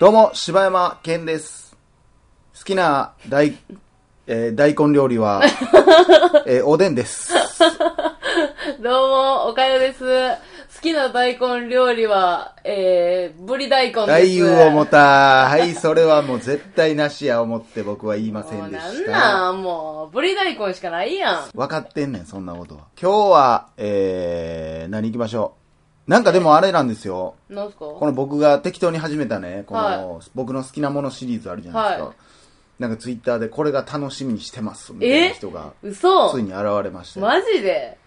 どうも、柴山健です。好きな大、えー大根料理は、えーおでんです。どうも、おかよです。好きな大根料理は、えー、ぶり大根です。大油をもた。はい、それはもう絶対なしや思って僕は言いませんでした。なん、もう、ぶり大根しかないやん。分かってんねん、そんなことは。今日は、えー、何行きましょう？なんかでもあれなんですよ。なんすか？この僕が適当に始めたね、この、は僕の好きなものシリーズあるじゃないですか。はいなんかツイッターでこれが楽しみにしてます、みたいな人が、嘘ついに現れまして。マジで？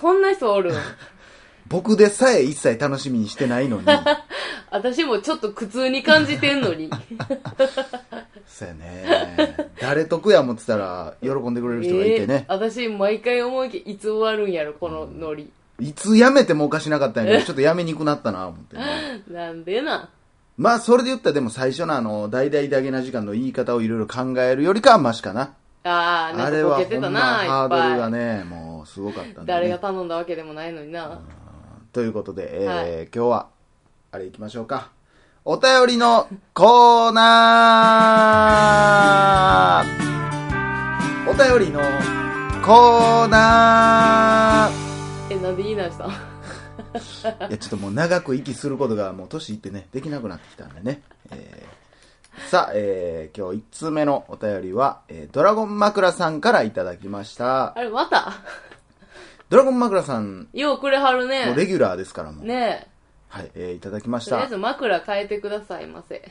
そんな人おる 僕でさえ一切楽しみにしてないのに、私もちょっと苦痛に感じてんのに。そうやね。誰得や思ってたら、喜んでくれる人がいてねえー。私、毎回思いけいつ終わるんやろ、このノリ。いつ辞めてもおかしなかったんやけど、ちょっと辞めにくくなったな、思ってね。なんでな？まあ、それで言ったらでも最初のあの、大々だけな時間の言い方をいろいろ考えるよりかはマシかな。あー、なんあれはかボケてほんまたな、いハー。ドルがね、もうすごかったんで、ね。誰が頼んだわけでもないのにな。ということで、えー今日は、あれ行きましょうか。お便りの コーナーお便りのコーナえ、ない直したんーいや、ちょっともう長く息することがもう年いってね、できなくなってきたんでね。えーさあ、えー今日1通目のお便りは、えードラゴン枕さんからいただきました。あれ、また？ドラゴン枕さん、ようくれはるねもう。レギュラーですからもう。ねはい、えーいただきまえ。したとりあえ。ず枕変えてくださいませ。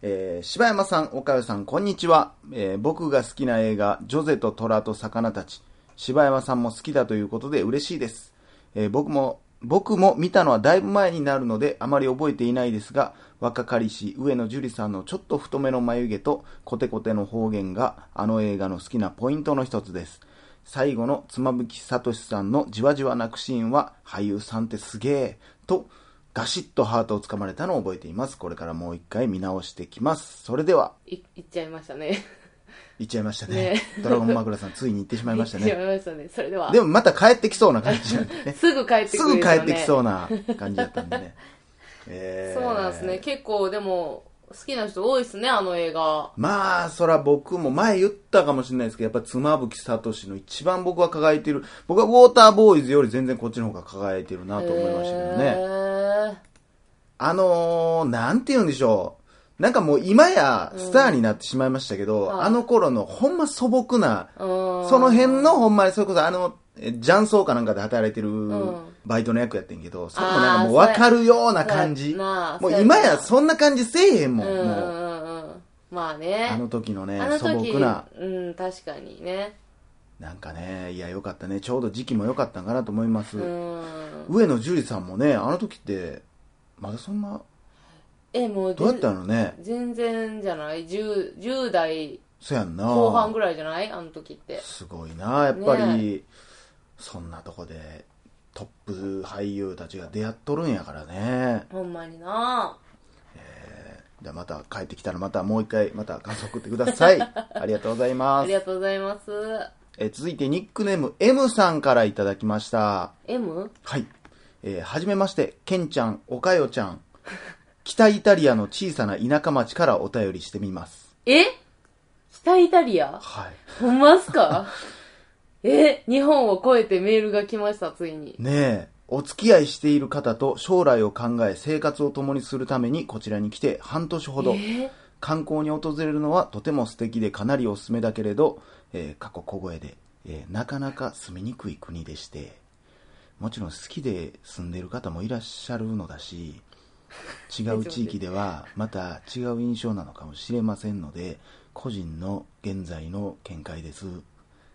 えー柴山さん、岡代さん、こんにちは、えー僕が好きな映画、ジョゼと虎と魚たち。柴山さんも好きだということで嬉しいです。えー僕も、僕も見たのはだいぶ前になるので、あまり覚えていないですが、若かりし上野樹里さんのちょっと太めの眉毛とコテコテの方言が、あの映画の好きなポイントの一つです。最後の妻夫木聡さんのじわじわ泣くシーンは、俳優さんってすげえ、と、ガシッとハートをつかまれたのを覚えています。これからもう一回見直してきます。それでは、い、いっちゃいましたね。行っちゃいましたね。ねドラゴン枕さん、ついに行ってしまいましたいっちゃね。いましたね。それでは。でもまた帰ってきそうな感じなんでね。すぐ帰ってすくる、ぐ帰ってきそうな。な感じだったんでね。え ーそうなんですね。結構、でも、好きな人多いですね、あの映画。まあ、そら僕も前言ったかもしれないですけど、やっぱ妻夫木聡の一番僕は輝いてる、僕はウォーターボーイズより全然こっちの方が輝いてるなと思いましたけどね。へあのー、なんて言うんでしょう。なんかもう今やスターになってしまいましたけど、はいあの頃のほんま素朴な、ーうん。その辺のほんまにそれこそあの、え雀荘かなんかで働いてるんバイトの役やってんけど、それもなんかもう分かるような感じ。もう今やそんな感じせえへんもん、うんうんもう。うんうん。まあね。あの時のねあの、素時朴な。うん、確かにね。なんかね、いや、よかったね。ちょうど時期も良かったんかなと思います。うん。上野樹里さんもね、あの時って、まだそんな、え、もう、どうやったのね？全然じゃない ?10、10代そやんな。後半ぐらいじゃない？あの時って。すごいな、やっぱり、ねそんなとこでトップ俳優たちが出会っとるんやからね。ほんまになじゃあまた帰ってきたらまたもう一回また感想送ってください。ありがとうございあますり。がとうございます。え続いてニックネーム M さんからいただきました。M? はい。えーはじめまして、ケンちゃん、おかよちゃん。北イタリアの小さな田舎町からお便りしてみます。え？北イタリア？はい。ほんまっすか？え？日本を越えてメールが来ました、ついに。ねえ、お付き合いしている方と将来を考え生活を共にするためにこちらに来て半年ほど、え？観光に訪れるのはとても素敵でかなりおすすめだけれど、えー過去小声で、えーなかなか住みにくい国でして、もちろん好きで住んでいる方もいらっしゃるのだし、違う地域ではまた違う印象なのかもしれませんので、個人の現在の見解です。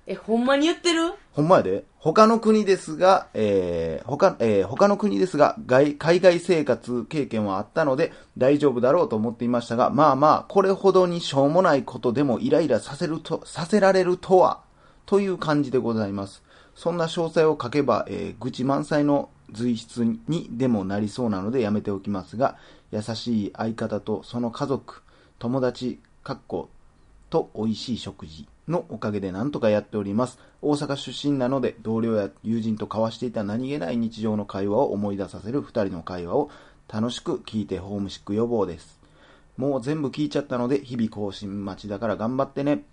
え、ほんまに言ってる？ほんまやで。他の国ですが、えー、他、えー他の国ですが、外、海外生活経験はあったので、大丈夫だろうと思っていましたが、まあまあ、これほどにしょうもないことでもイライラさせると、させられるとは、という感じでございます。そんな詳細を書けば、えー愚痴満載の随筆にでもなりそうなのでやめておきますが、優しい相方とその家族、友達、かっこ、と美味しい食事、のおかげでなんとかやっております。大阪出身なので、同僚や友人と交わしていた何気ない日常の会話を思い出させる二人の会話を楽しく聞いてホームシック予防です。もう全部聞いちゃったので、日々更新待ちだから頑張ってね。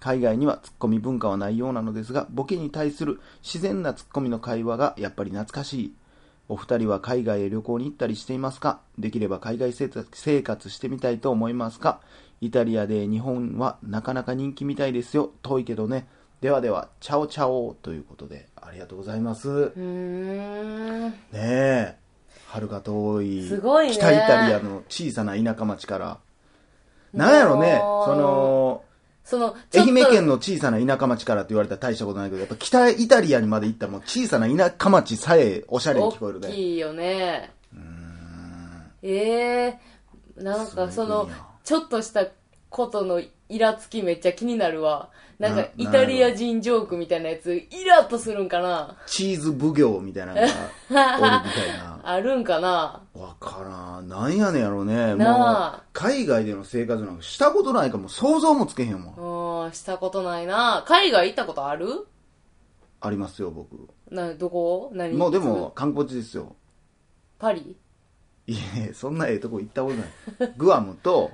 海外にはツッコミ文化はないようなのですが、ボケに対する自然なツッコミの会話がやっぱり懐かしい。お二人は海外へ旅行に行ったりしていますか？できれば海外生活してみたいと思いますか？イタリアで日本はなかなか人気みたいですよ。遠いけどね。ではでは、チャオチャオということで、ありがとうございます。ねえ。遥か遠い。すごいね北イタリアの小さな田舎町から。なんやろね、その、その、愛媛県の小さな田舎町からって言われたら大したことないけど、やっぱ北イタリアにまで行ったらもう小さな田舎町さえおしゃれに聞こえるね。大きいよね。ええなんかそのちょっとしたことのイラつきめっちゃ気になるわ。なんかな、イタリア人ジョークみたいなやつ、イラッとするんかなチーズ奉行みたいなのがおるみたいな。あるんかなわからん。なんやねんやろね。もう海外での生活なんかしたことないからもう想像もつけへんもん。うん、したことないな海外行ったことある？ありますよ、僕。な、どこ？何？もうでも、観光地ですよ。パリ？いえ、そんなええとこ行ったことない。グアムと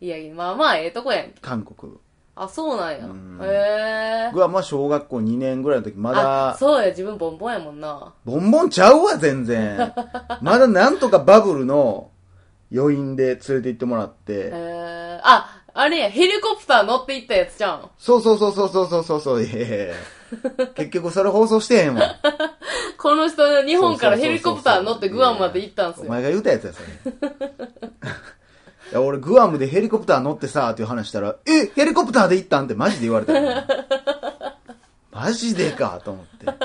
いやまあまあええとこやんけ。韓国。あ、そうなんや。うんへえ。グアムは小学校2年ぐらいの時、まあ、だ、そうや、自分ボンボンやもんな。ボンボンちゃうわ、全然。まだなんとかバブルの余韻で連れて行ってもらって。へえ。あ、あれや、ヘリコプター乗って行ったやつじゃん。そうそうそうそうそうそうそう。いやいやいや 結局それ放送してへんわ。この人、日本からヘリコプター乗ってグアムまで行ったんすよ。お前が言うたやつや、それ。いや、俺、グアムでヘリコプター乗ってさ、っていう話したら、え、ヘリコプターで行ったん？ってマジで言われたよ、マジでか、と思って。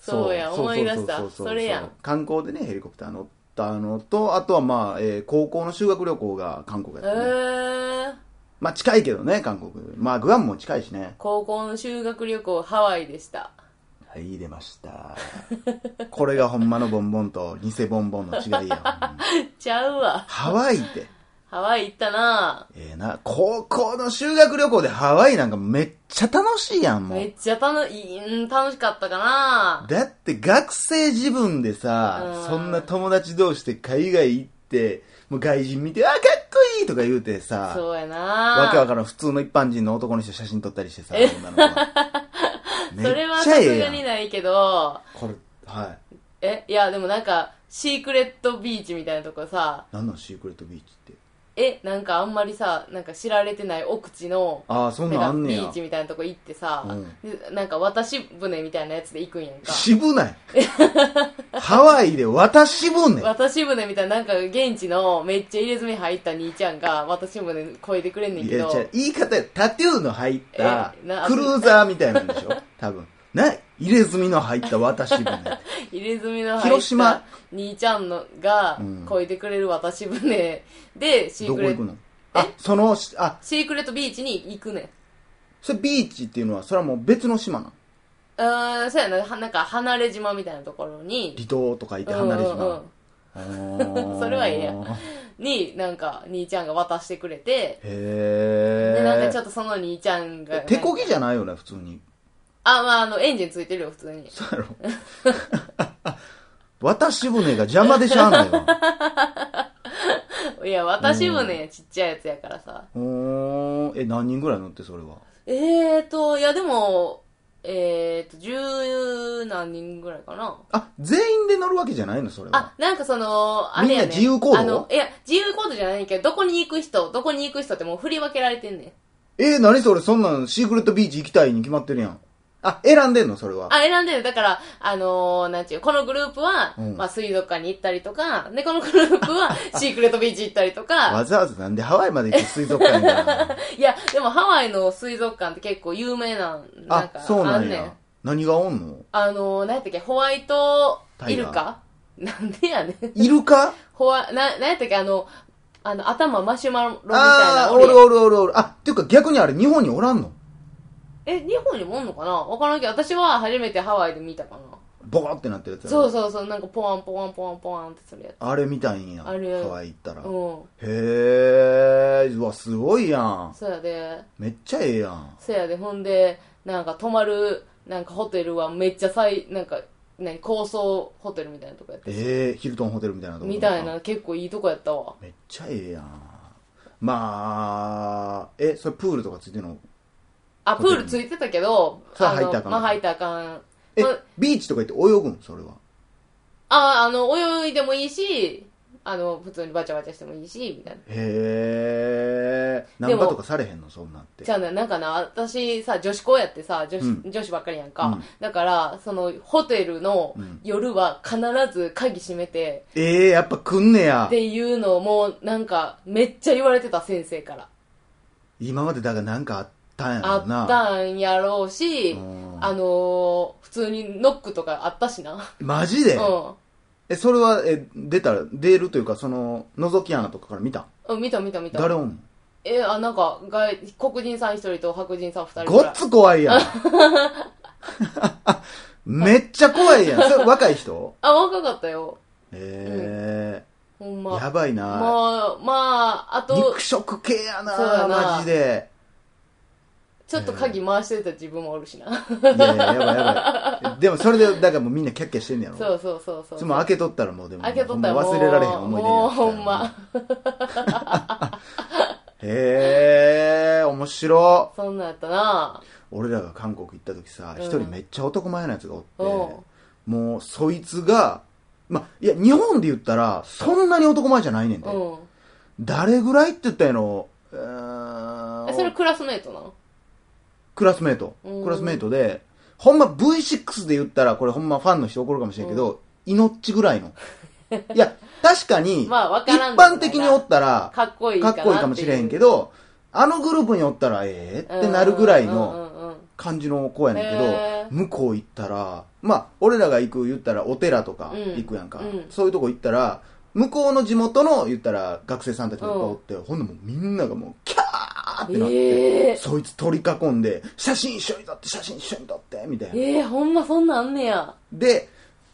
そうや思い出したそれやん観光でね、ヘリコプター乗ったのと、あとはまあ、えー高校の修学旅行が韓国やへったね。え。まあ、近いけどね、韓国。まあ、グアムも近いしね。高校の修学旅行、ハワイでした。はい、出ました。これがほんまのボンボンと偽ボンボンの違いや。ちゃうわ。ハワイって。ハワイ行ったなええな、高校の修学旅行でハワイなんかめっちゃ楽しいやん、もう。めっちゃ楽いい、うん楽しかったかなだって学生自分でさう、んそんな友達同士で海外行って、もう外人見て、あ、かっこいいとか言うてさ、そうやなわけわからん普通の一般人の男の人写真撮ったりしてさ、女のそれはさすがにん。ないけど、これ、はい。え、いや、でもなんか、シークレットビーチみたいなとこさ、何のシークレットビーチって。え、なんかあんまりさ、なんか知られてない奥地の、ああ、そんなんあんねビー。チみたいなとこ行ってさ、なんか渡し船みたいなやつで行くんやんか。渋ない。ハワイで渡し船。渡し船みたいな、なんか現地のめっちゃ入れ墨入った兄ちゃんが渡し船こいでくれんねんいや、けどじゃ、あ言い方やタトゥーの入ったえなクルーザーみたいなんでしょ？多分。な、入れ墨の入った渡し船。入れ墨の入広島。った兄ちゃんのがうん。こいでくれる渡し船で、シークレット、どこ行くの？あ、その、しあ、シークレットビーチに行くねん。それビーチっていうのは、それはもう別の島なの？うーん、そうやな、はなんか離れ島みたいなところに、離島とかいて離れうんうん島。うん。それはええやん。に、なんか兄ちゃんが渡してくれて、へで、なんかえ。ちょっとその兄ちゃんが、手こぎじゃないよね、普通に。あ、まああの、エンジンついてるよ、普通に。そうやろ。渡し船が邪魔でしゃあないわ。いや、渡し船やちっちゃいやつやからさ。おーえ、何人ぐらい乗って、それは？えーと、いやでも、えーと、十何人ぐらいかな。あ、全員で乗るわけじゃないの、それは。あ、なんかその、あれやねみんな自由行動？あの、いや、自由行動じゃないけど、どこに行く人、どこに行く人ってもう振り分けられてんねん。えー、何それ、そんなん、シークレットビーチ行きたいに決まってるやん。あ、選んでんの、それは。あ、選んでる。だから、あのー、なんちゅう、このグループは、うんまあ水族館に行ったりとか、で、このグループは シークレットビーチ行ったりとか、わざわざなんでハワイまで行って水族館に？いや、でもハワイの水族館って結構有名なん、なんあか、、そうなんやあんねん。。何がおんの？あのー、何やったっけ、ホワイトタイガーイルカなんでやねん。イルカ？ホワ、な、なんやったっけ、あの、あの、頭マシュマロみたいああー、なおるやんおるおるおるおる。あ、っていうか逆にあれ日本におらんの？え、日本にもおんのかな？わからんけど、私は初めてハワイで見たかな。ボコってなってるやつやろ？そうそうそうなんかポワンポワンポワンポワンってするやつ。あれみたいんやあれ。ハワイ行ったら、うん。へえうわすごいやん。そうやで。めっちゃええやん。そうやで。ほんでなんか泊まるなんかホテルはめっちゃ最なんか何高層ホテルみたいなとこやって。ええヒルトンホテルみたいなとこみたいな結構いいとこやったわ。めっちゃええやん。まあえそれプールとかついてんの？あプールついてたけどそれ入ったらあかん。のまあ入ったらあかん。えまビーチとか行って泳ぐんそれは。ああの泳いでもいいしあの普通にバチャバチャしてもいいしみたいな。へえナンパとかされへんの？そんなんって。じゃあね、なんかな、私さ、女子校やってさ、女子、うん。女子ばっかりやんか。うん。だから、その、ホテルのうん。夜は必ず鍵閉めて、ええやっぱ来んねや。っていうのをもう、なんか、めっちゃ言われてた先生から。今までだからなんかあったんやあろな。ったんやろうし、うん。あのー普通にノックとかあったしな。マジで、うえそれはえ出たら出るというかその覗き穴とかから見た？うん、見た見た見た。誰おんの？え、あ、なんか、外、黒人さん一人と白人さん二人ぐらい。ごっつ怖いやん。めっちゃ怖いやん。それ若い人？あ、若かったよ。へほんえ、ま。やばいな、まあ、まあ、あと、肉食系やなそうやな。マジでちょっと鍵回してた自分もおるしな。いやいややばいやばい。でもそれでだからもうみんなキャッキャしてんねやろ。そうそうそうそう。いつも開けとったらもうでも開けとったらもうほんま忘れられへん思い出にもうほんま。へえ面白そんなんやったな。俺らが韓国行った時さうん。一、人めっちゃ男前なやつがおって、う。んもうそいつがまあいや日本で言ったらそんなに男前じゃないねんて、うん。誰ぐらいって言ったんやろ。それクラスメイトなの？クラスメイト。うん。クラスメイトでほんま V6 で言ったらこれほんまファンの人怒るかもしれんけど、命ぐらいの。いや確かに、まあわ一般的におったらかっこいいかっこいいかもしれへんけどあのグループにおったらええってなるぐらいの感じの子やねんけど、向こう行ったらまあ俺らが行く言ったらお寺とかうん。行くやんか、うん。そういうとこ行ったら向こうの地元の言ったら学生さんたちがいっぱいおって、ほんでもうみんながもうキャーってなって、ええそいつ取り囲んで写真一緒に撮って写真一緒に撮ってみたいなええほんまそんなんあんねや。で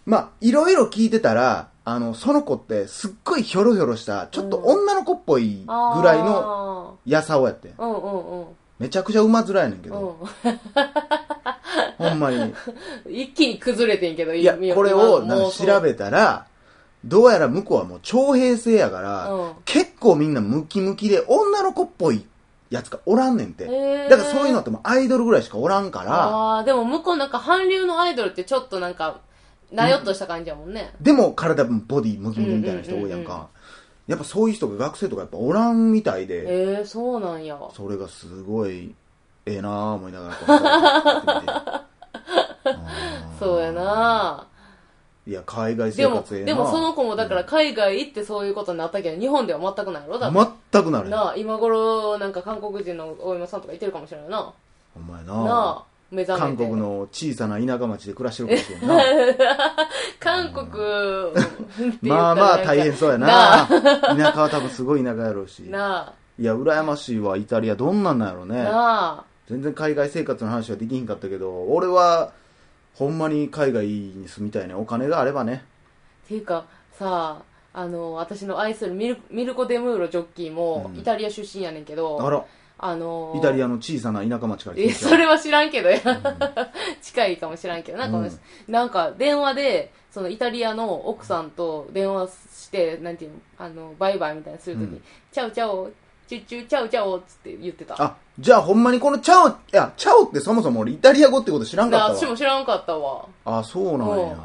まあいろいろ聞いてたらあのその子ってすっごいひょろひょろしたちょっと女の子っぽいぐらいのの。やさおやってうんうんうん。めちゃくちゃ馬面やねんけど、う ほんまにん。一気に崩れてんけど、いやこれをなんか調べて。たらどうやら向こうはもう徴兵制やから、うん結構みんなムキムキで女の子っぽいやつがおらんねんて、へー。だからそういうのってもうアイドルぐらいしかおらんから。ああ、でも向こうなんか韓流のアイドルってちょっとなんか、なよっとした感じやもんね。でも体ボディムキムキみたいな人多いやんうんうんうんうん。かやっぱそういう人が学生とかやっぱおらんみたいで、ええそうなんや。それがすごいええなぁ思いながらこうやって見て。う んそうやないや海外生でも、活ええなでもその子もだから海外行ってそういうことになったけど、日本では全くないやろ？だ。全くなるなあ、今頃なんか韓国人の大山さんとかいてるかもしれないな。お前な。なあ、目覚めて。韓国の小さな田舎町で暮らしてるかもしれんな。韓国って言ったらまあまあ大変そうやな。田舎は多分すごい田舎やろうし。なあ、いや羨ましいわイタリア。どんなんなんやろね。なあ。全然海外生活の話はできひんかったけど俺はほんまに海外に住みたいねお金があればね。っていうか、さあ、あの、私の愛するミルミルコ・デムーロジョッキーもうん。イタリア出身やねんけど、あら。あのイタリアの小さな田舎町から来え、てそれは知らんけどや。近いかもしらんけど、なんか、うん。なんか電話で、そのイタリアの奥さんと電話して、なんていうの、あの、バイバイみたいなするときに、うん。チャオチャオ、チュッチュチャオチャオっつって言ってた。あじゃあほんまにこのチャオいやチャオってそもそも俺イタリア語ってこと知らんかったわも知らんかったわ。あそうなんうんや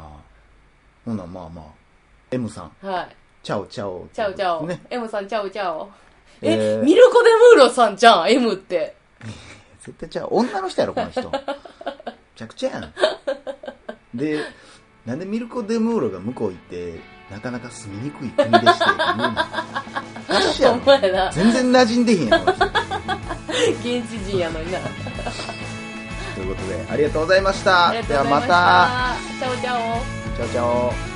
ほんならまあまあ M さんはい。チャオチャオチャオチャオ。ね M さんチャオチャオ。え、えーミルコ・デムーロさんじゃん、M って。絶対ちゃう女の人やろこの人めちゃくちゃやんでなんでミルコ・デムーロが向こう行ってなかなか住みにくい国でして言うの？おかしいやろ。全然馴染んでへんやんこの人現地人やのにな。ということでありがとうございましたではまた。チャオチャオ。チャオチャオ